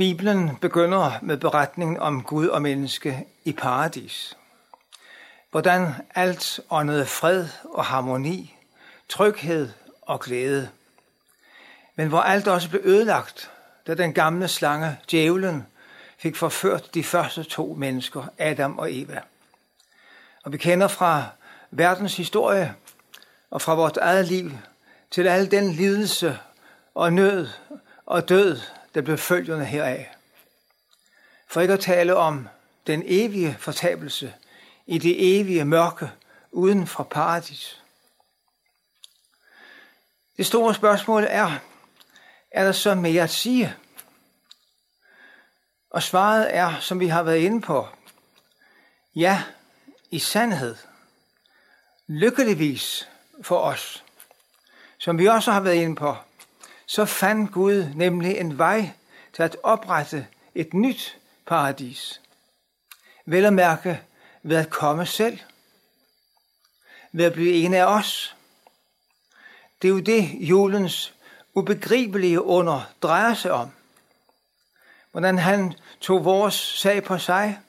Bibelen begynder med beretningen om Gud og menneske i paradis. Hvordan alt åndede fred og harmoni, tryghed og glæde. Men hvor alt også blev ødelagt, da den gamle slange, djævlen, fik forført de første to mennesker, Adam og Eva. Og vi kender fra verdens historie og fra vores eget liv til al den lidelse og nød og død, der blev følgende heraf. For ikke at tale om den evige fortabelse i det evige mørke uden for paradis. Det store spørgsmål er, er der så mere at sige? Og svaret er, som vi har været inde på, ja, i sandhed. Lykkeligvis for os. Som vi også har været inde på, så fandt Gud nemlig en vej til at oprette et nyt paradis. Vel at mærke ved at komme selv. Ved at blive en af os. Det er jo det, julens ubegribelige under drejer sig om. Hvordan han tog vores sag på sig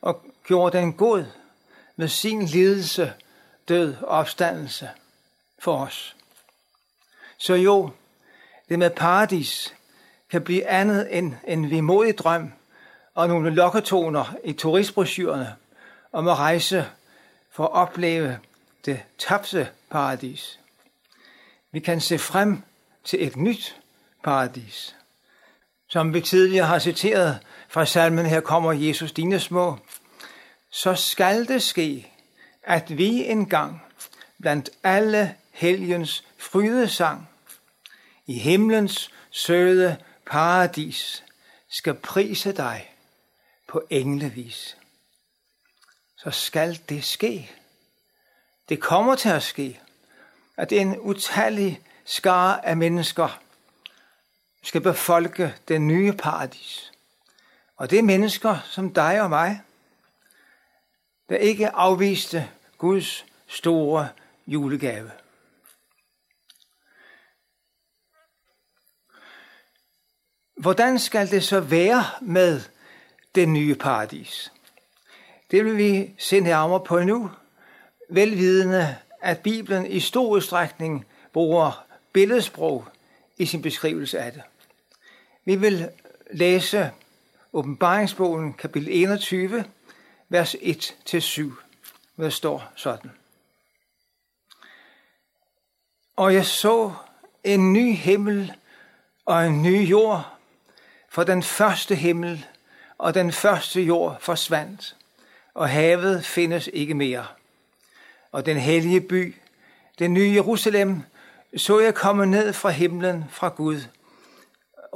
og gjorde den god med sin lidelse, død og opstandelse for os. Så jo, det med paradis kan blive andet end en vemodig drøm og nogle lokketoner i turistbrochurerne om at rejse for at opleve det tabte paradis. Vi kan se frem til et nyt paradis. Som vi tidligere har citeret fra salmen, her kommer Jesus dine små, så skal det ske, at vi engang blandt alle helgens frydesang i himlens søde paradis skal prise dig på englevis. Så skal det ske. Det kommer til at ske, at en utallig skare af mennesker skal befolke den nye paradis. Og det er mennesker som dig og mig, der ikke afviste Guds store julegave. Hvordan skal det så være med det nye paradis? Det vil vi se nærmere på nu, velvidende, at Bibelen i stor udstrækning bruger billedsprog i sin beskrivelse af det. Vi vil læse åbenbaringsbogen kapitel 21, vers 1-7, hvor der står sådan. Og jeg så en ny himmel og en ny jord, for den første himmel og den første jord forsvandt, og havet findes ikke mere. Og den hellige by, den nye Jerusalem, så jeg komme ned fra himlen fra Gud,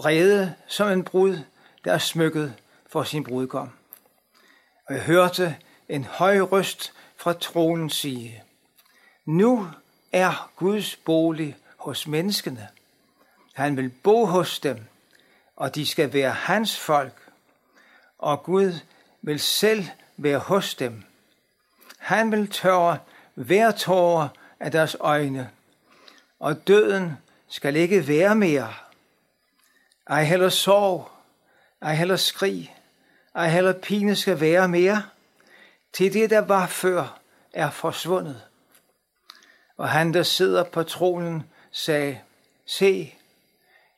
rede som en brud, der er smykket for sin brudgom. Og jeg hørte en høj røst fra tronen sige, Nu er Guds bolig hos menneskene. Han vil bo hos dem, og de skal være hans folk, og Gud vil selv være hos dem. Han vil tørre hver tårer af deres øjne, og døden skal ikke være mere. Ej heller sorg, ej heller skrig, ej heller pine skal være mere, til det, der var før, er forsvundet. Og han, der sidder på tronen, sagde, se,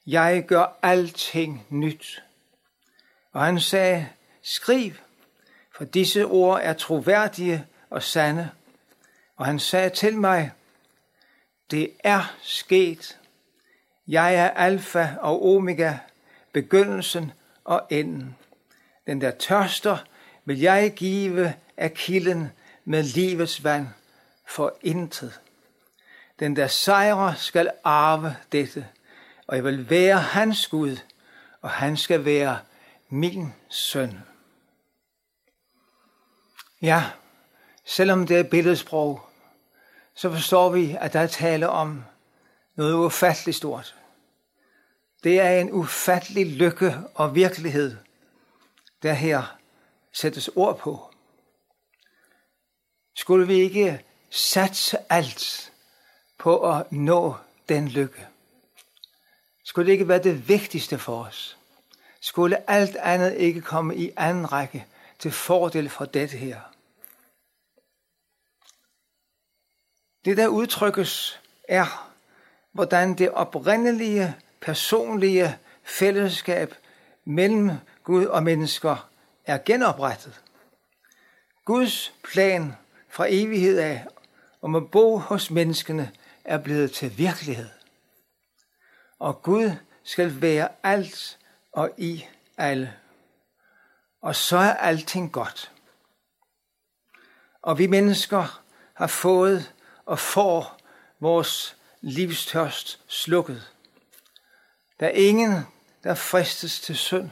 jeg gør alting nyt. Og han sagde, skriv, for disse ord er troværdige og sande. Og han sagde til mig, det er sket. Jeg er alfa og omega, begyndelsen og enden. Den der tørster vil jeg give af kilden med livets vand for intet. Den der sejrer skal arve dette, og jeg vil være hans Gud, og han skal være min søn. Ja, selvom det er billedsprog, så forstår vi, at der er tale om noget ufatteligt stort. Det er en ufattelig lykke og virkelighed, der her sættes ord på. Skulle vi ikke satse alt på at nå den lykke? Skulle det ikke være det vigtigste for os? skulle alt andet ikke komme i anden række til fordel for dette her. Det, der udtrykkes, er, hvordan det oprindelige, personlige fællesskab mellem Gud og mennesker er genoprettet. Guds plan fra evighed af om at bo hos menneskene er blevet til virkelighed. Og Gud skal være alt og i alle. Og så er alting godt. Og vi mennesker har fået og får vores livstørst slukket. Der er ingen, der fristes til synd.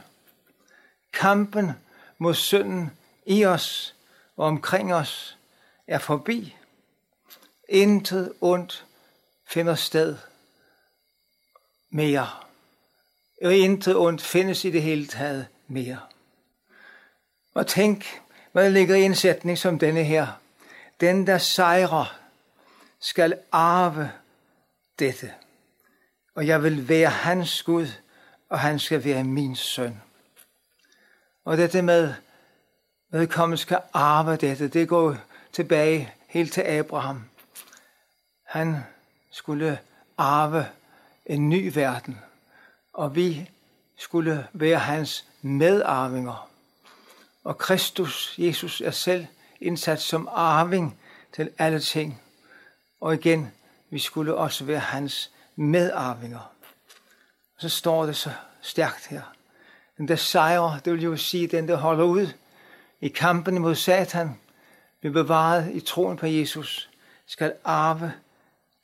Kampen mod synden i os og omkring os er forbi. Intet ondt finder sted mere. Og intet ondt findes i det hele taget mere. Og tænk, hvad ligger i en sætning som denne her. Den, der sejrer, skal arve dette. Og jeg vil være hans Gud, og han skal være min søn. Og dette med, vedkommende skal arve dette, det går tilbage helt til Abraham. Han skulle arve en ny verden, og vi skulle være hans medarvinger. Og Kristus, Jesus, er selv indsat som arving til alle ting. Og igen, vi skulle også være hans medarvinger. Og så står det så stærkt her. Den der sejrer, det vil jo sige, den der holder ud i kampen mod Satan, bliver bevaret i troen på Jesus, skal arve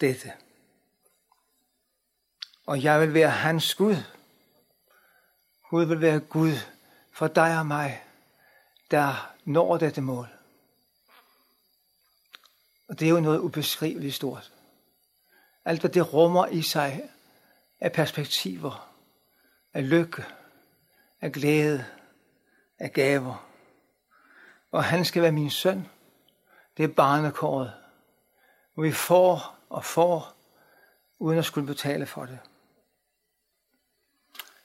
dette. Og jeg vil være hans Gud. Gud vil være Gud for dig og mig, der når dette mål. Og det er jo noget ubeskriveligt stort. Alt hvad det rummer i sig af perspektiver, af lykke, af glæde, af gaver. Og han skal være min søn. Det er barnekåret, vi får og får, uden at skulle betale for det.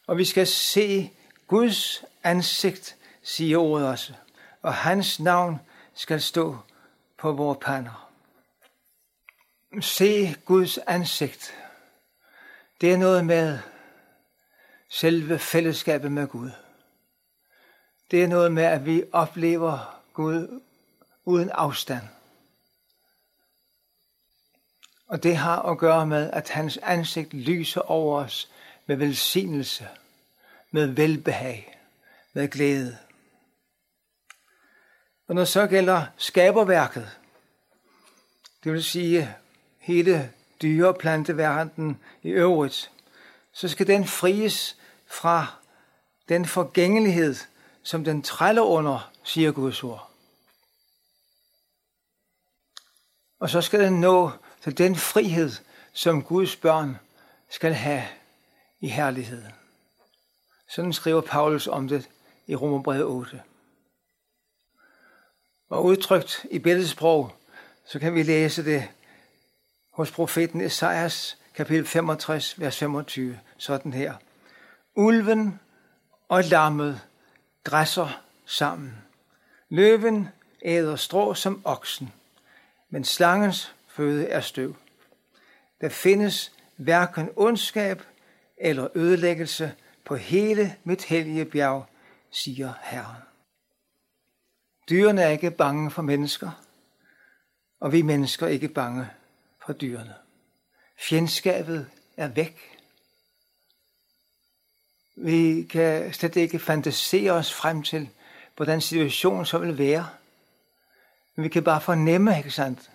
Og vi skal se Guds ansigt, siger ordet også, og hans navn skal stå på vores pander. Se Guds ansigt. Det er noget med selve fællesskabet med Gud. Det er noget med, at vi oplever Gud uden afstand. Og det har at gøre med, at hans ansigt lyser over os med velsignelse, med velbehag, med glæde. Og når så gælder skaberværket, det vil sige hele dyre- og planteverdenen i øvrigt, så skal den fries fra den forgængelighed, som den træller under, siger Guds ord. Og så skal den nå til den frihed, som Guds børn skal have i herligheden. Sådan skriver Paulus om det i Romerbrevet 8. Og udtrykt i billedsprog, så kan vi læse det hos profeten Esajas kapitel 65, vers 25, sådan her. Ulven og lammet græsser sammen. Løven æder strå som oksen, men slangens føde er støv. Der findes hverken ondskab eller ødelæggelse på hele mit hellige bjerg, siger Herren. Dyrene er ikke bange for mennesker, og vi mennesker er ikke bange for dyrene. Fjendskabet er væk. Vi kan slet ikke fantasere os frem til, hvordan situationen så vil være. Men vi kan bare fornemme, ikke sandt,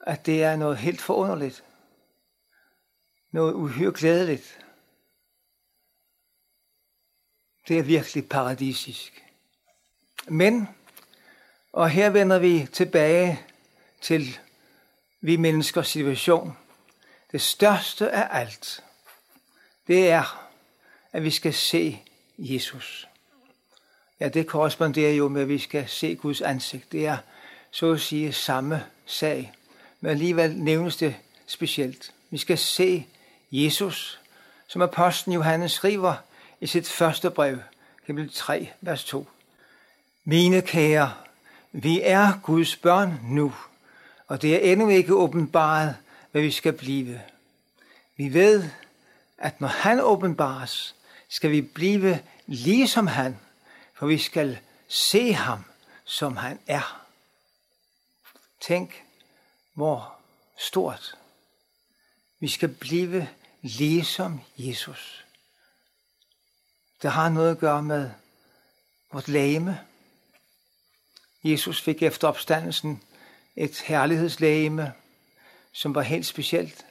at det er noget helt forunderligt. Noget uhyre glædeligt. Det er virkelig paradisisk. Men, og her vender vi tilbage til vi menneskers situation. Det største af alt, det er, at vi skal se Jesus. Ja, det korresponderer jo med, at vi skal se Guds ansigt. Det er så at sige samme sag. Men alligevel nævnes det specielt. Vi skal se Jesus, som apostlen Johannes skriver i sit første brev, kapitel 3, vers 2. Mine kære, vi er Guds børn nu, og det er endnu ikke åbenbaret, hvad vi skal blive. Vi ved, at når han åbenbares, skal vi blive ligesom han, for vi skal se ham, som han er. Tænk, hvor stort. Vi skal blive ligesom Jesus. Det har noget at gøre med vort lame. Jesus fik efter opstandelsen et herlighedslægeme, som var helt specielt,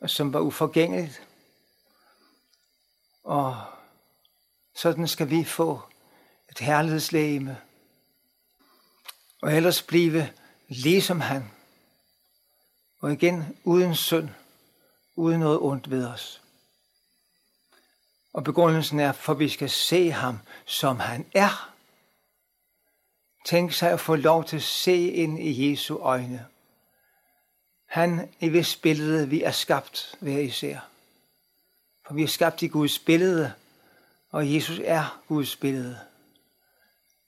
og som var uforgængeligt. Og sådan skal vi få et herlighedslægeme, og ellers blive ligesom han, og igen uden synd, uden noget ondt ved os. Og begrundelsen er, for vi skal se ham, som han er. Tænk sig at få lov til at se ind i Jesu øjne. Han i hvis billede vi er skabt hver især. For vi er skabt i Guds billede, og Jesus er Guds billede.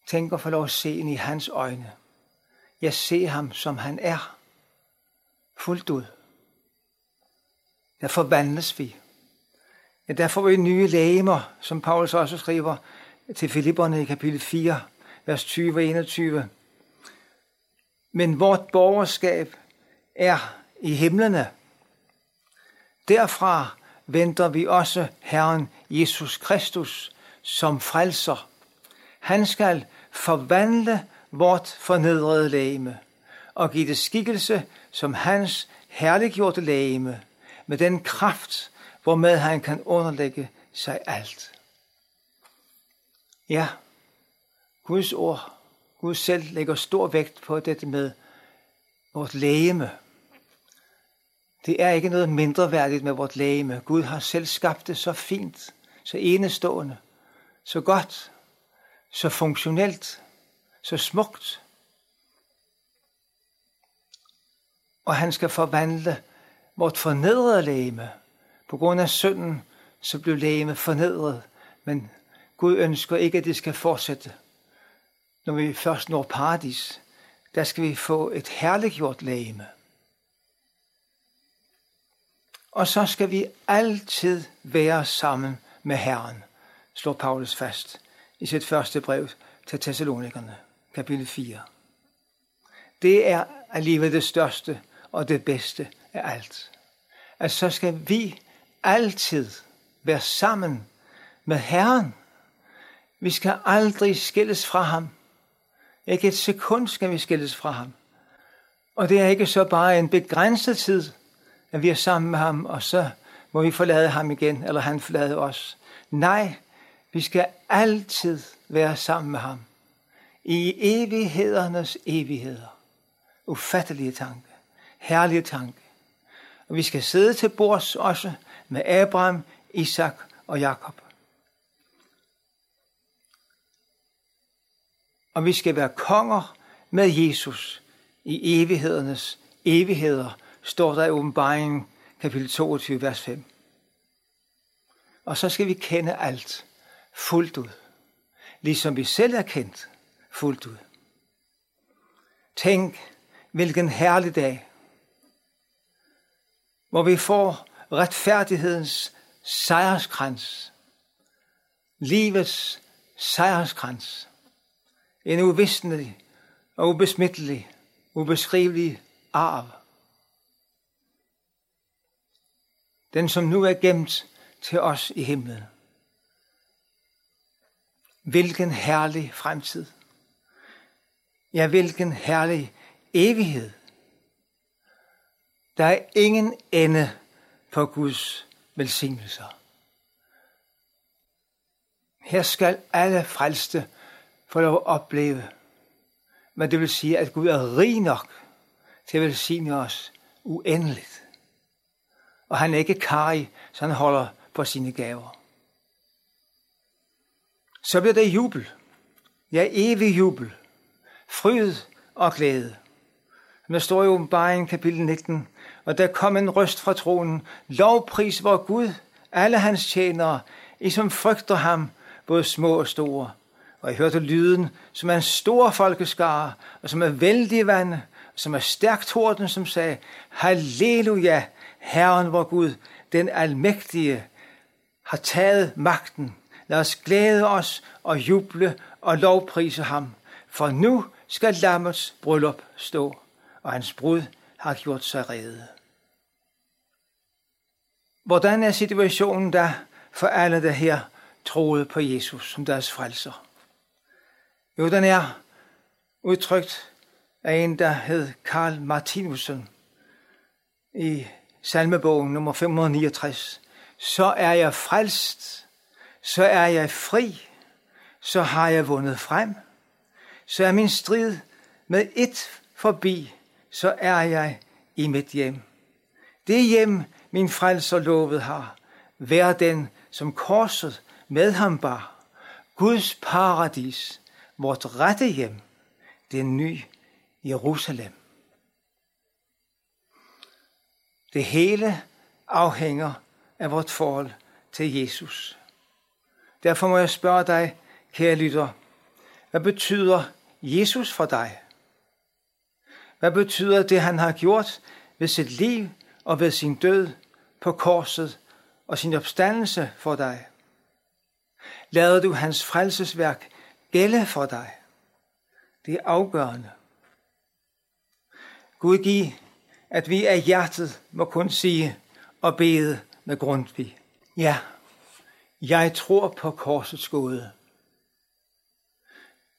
Tænk at få lov at se ind i hans øjne. Jeg ser ham, som han er. Fuldt ud. Der forvandles vi. Ja, der får vi nye lægemer, som Paulus også skriver til Filipperne i kapitel 4, vers 20 og 21. Men vort borgerskab er i himlene. Derfra venter vi også Herren Jesus Kristus som frelser. Han skal forvandle vort fornedrede lægeme og give det skikkelse som hans herliggjorte lægeme med den kraft, hvormed han kan underlægge sig alt. Ja, Guds ord, Gud selv lægger stor vægt på dette med vort lægeme. Det er ikke noget mindre værdigt med vort lægeme. Gud har selv skabt det så fint, så enestående, så godt, så funktionelt, så smukt. Og han skal forvandle vort fornedrede lægeme. På grund af synden, så blev lægeme fornedret, men Gud ønsker ikke, at det skal fortsætte. Når vi først når paradis, der skal vi få et herliggjort lægeme. Og så skal vi altid være sammen med Herren, slår Paulus fast i sit første brev til Thessalonikerne, kapitel 4. Det er alligevel det største og det bedste af alt. At så skal vi altid være sammen med Herren. Vi skal aldrig skilles fra ham. Ikke et sekund skal vi skilles fra ham. Og det er ikke så bare en begrænset tid, at vi er sammen med ham, og så må vi forlade ham igen, eller han forlade os. Nej, vi skal altid være sammen med ham. I evighedernes evigheder. Ufattelige tanke. Herlige tanke. Og vi skal sidde til bords også med Abraham, Isak og Jakob. Og vi skal være konger med Jesus i evighedernes evigheder, står der i åbenbaringen kapitel 22, vers 5. Og så skal vi kende alt fuldt ud, ligesom vi selv er kendt fuldt ud. Tænk, hvilken herlig dag, hvor vi får retfærdighedens sejrskrans, livets sejrskrans, en uvisnelig og ubesmittelig, ubeskrivelig arv. Den, som nu er gemt til os i himlen. Hvilken herlig fremtid. Ja, hvilken herlig evighed. Der er ingen ende på Guds velsignelser. Her skal alle frelste få lov at opleve, men det vil sige, at Gud er rig nok til at velsigne os uendeligt. Og han er ikke karig, så han holder på sine gaver. Så bliver der jubel. Ja, evig jubel. Fryd og glæde. Der står i åbenbaringen kapitel 19, og der kom en røst fra tronen. Lovpris vor Gud, alle hans tjenere, I som frygter ham, både små og store. Og jeg hørte lyden, som er en stor folkeskare, og som er vældig vand, som er stærkt torden, som sagde, Halleluja, Herren vor Gud, den almægtige, har taget magten. Lad os glæde os og juble og lovprise ham, for nu skal lammets bryllup stå, og hans brud har gjort sig rede. Hvordan er situationen der for alle, der her troede på Jesus som deres frelser? Jo, den er udtrykt af en, der hed Karl Martinussen i salmebogen nummer 569. Så er jeg frelst, så er jeg fri, så har jeg vundet frem, så er min strid med et forbi, så er jeg i mit hjem. Det hjem, min frelser lovet har, vær den, som korset med ham bar. Guds paradis, vort rette hjem, den nye Jerusalem. Det hele afhænger af vort forhold til Jesus. Derfor må jeg spørge dig, kære lytter, hvad betyder Jesus for dig? Hvad betyder det, han har gjort ved sit liv og ved sin død på korset og sin opstandelse for dig? Lader du hans frelsesværk gælde for dig? Det er afgørende. Gud giv, at vi af hjertet må kun sige og bede med Grundtvig. Ja, jeg tror på korsets gåde.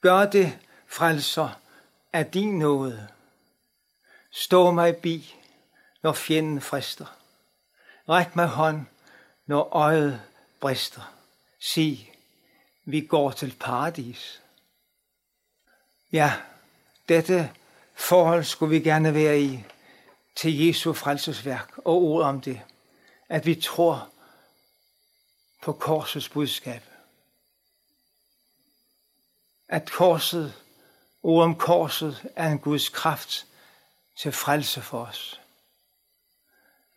Gør det, frelser, af din nåde. Stå mig bi, når fjenden frister. Ræk mig hånd, når øjet brister. Sig, vi går til paradis. Ja, dette forhold skulle vi gerne være i til Jesu frelsesværk og ord om det. At vi tror på korsets budskab. At korset, ord om korset, er en Guds kraft til frelse for os.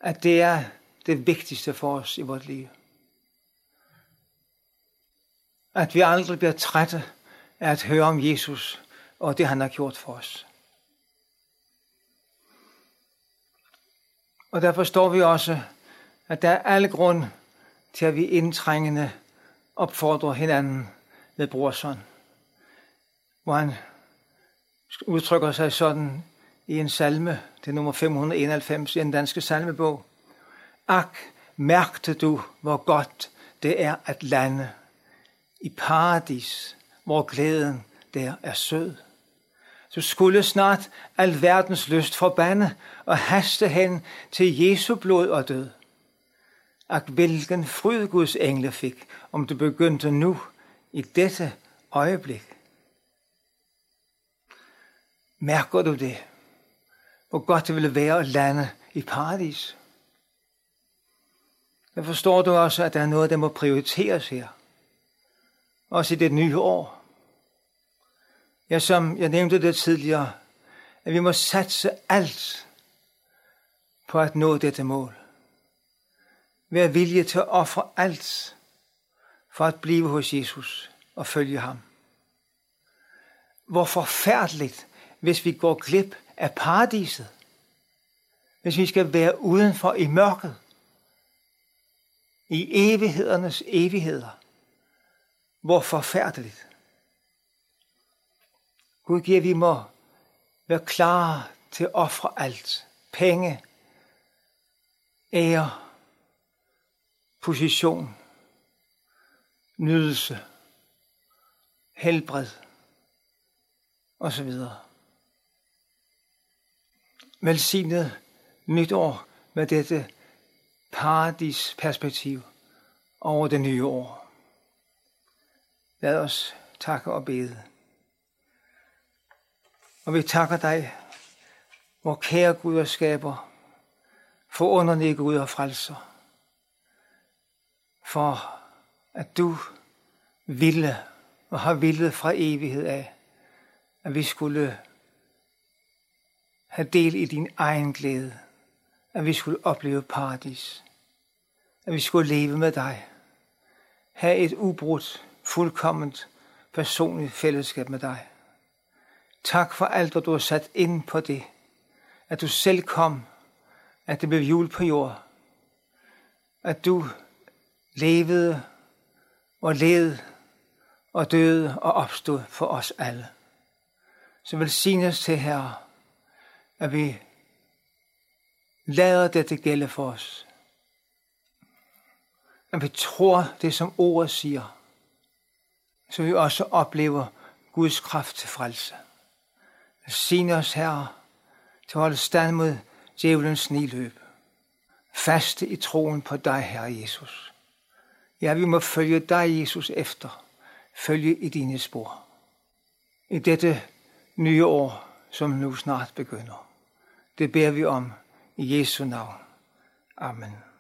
At det er det vigtigste for os i vores liv. At vi aldrig bliver trætte af at høre om Jesus og det, han har gjort for os. Og der forstår vi også, at der er alle grund til, at vi indtrængende opfordrer hinanden med brorson. Hvor han udtrykker sig sådan i en salme, det er nummer 591 i den danske salmebog. Ak, mærkte du, hvor godt det er at lande i paradis, hvor glæden der er sød. Du skulle snart al verdens lyst forbande og haste hen til Jesu blod og død. Ak, hvilken fryd Guds engle fik, om du begyndte nu i dette øjeblik. Mærker du det? Hvor godt det ville være at lande i paradis. Men forstår du også, at der er noget, der må prioriteres her. Også i det nye år. Ja, som jeg nævnte det tidligere, at vi må satse alt på at nå dette mål. Vær vilje til at ofre alt for at blive hos Jesus og følge ham. Hvor forfærdeligt, hvis vi går glip af paradiset. Hvis vi skal være udenfor i mørket. I evighedernes evigheder. Hvor forfærdeligt. Gud giver, at vi må være klar til at ofre alt. Penge, ære, position, nydelse, helbred osv. Velsignet nytår med dette paradisperspektiv over det nye år. Lad os takke og bede. Og vi takker dig, hvor kære Gud og skaber, for underlige Gud og frelser, for at du ville og har villet fra evighed af, at vi skulle have del i din egen glæde, at vi skulle opleve paradis, at vi skulle leve med dig. have et ubrudt, fuldkomment, personligt fællesskab med dig. Tak for alt, hvad du har sat ind på det. At du selv kom, at det blev jul på jord. At du levede og led og døde og opstod for os alle. Så velsignes til Herre, at vi lader dette gælde for os. At vi tror det, som ordet siger, så vi også oplever Guds kraft til frelse. Sign os, Herre, til at holde stand mod djævelens niløb. Faste i troen på dig, Herre Jesus. Ja, vi må følge dig, Jesus, efter. Følge i dine spor. I dette nye år, som nu snart begynder. Det beder vi om i Jesu navn. Amen.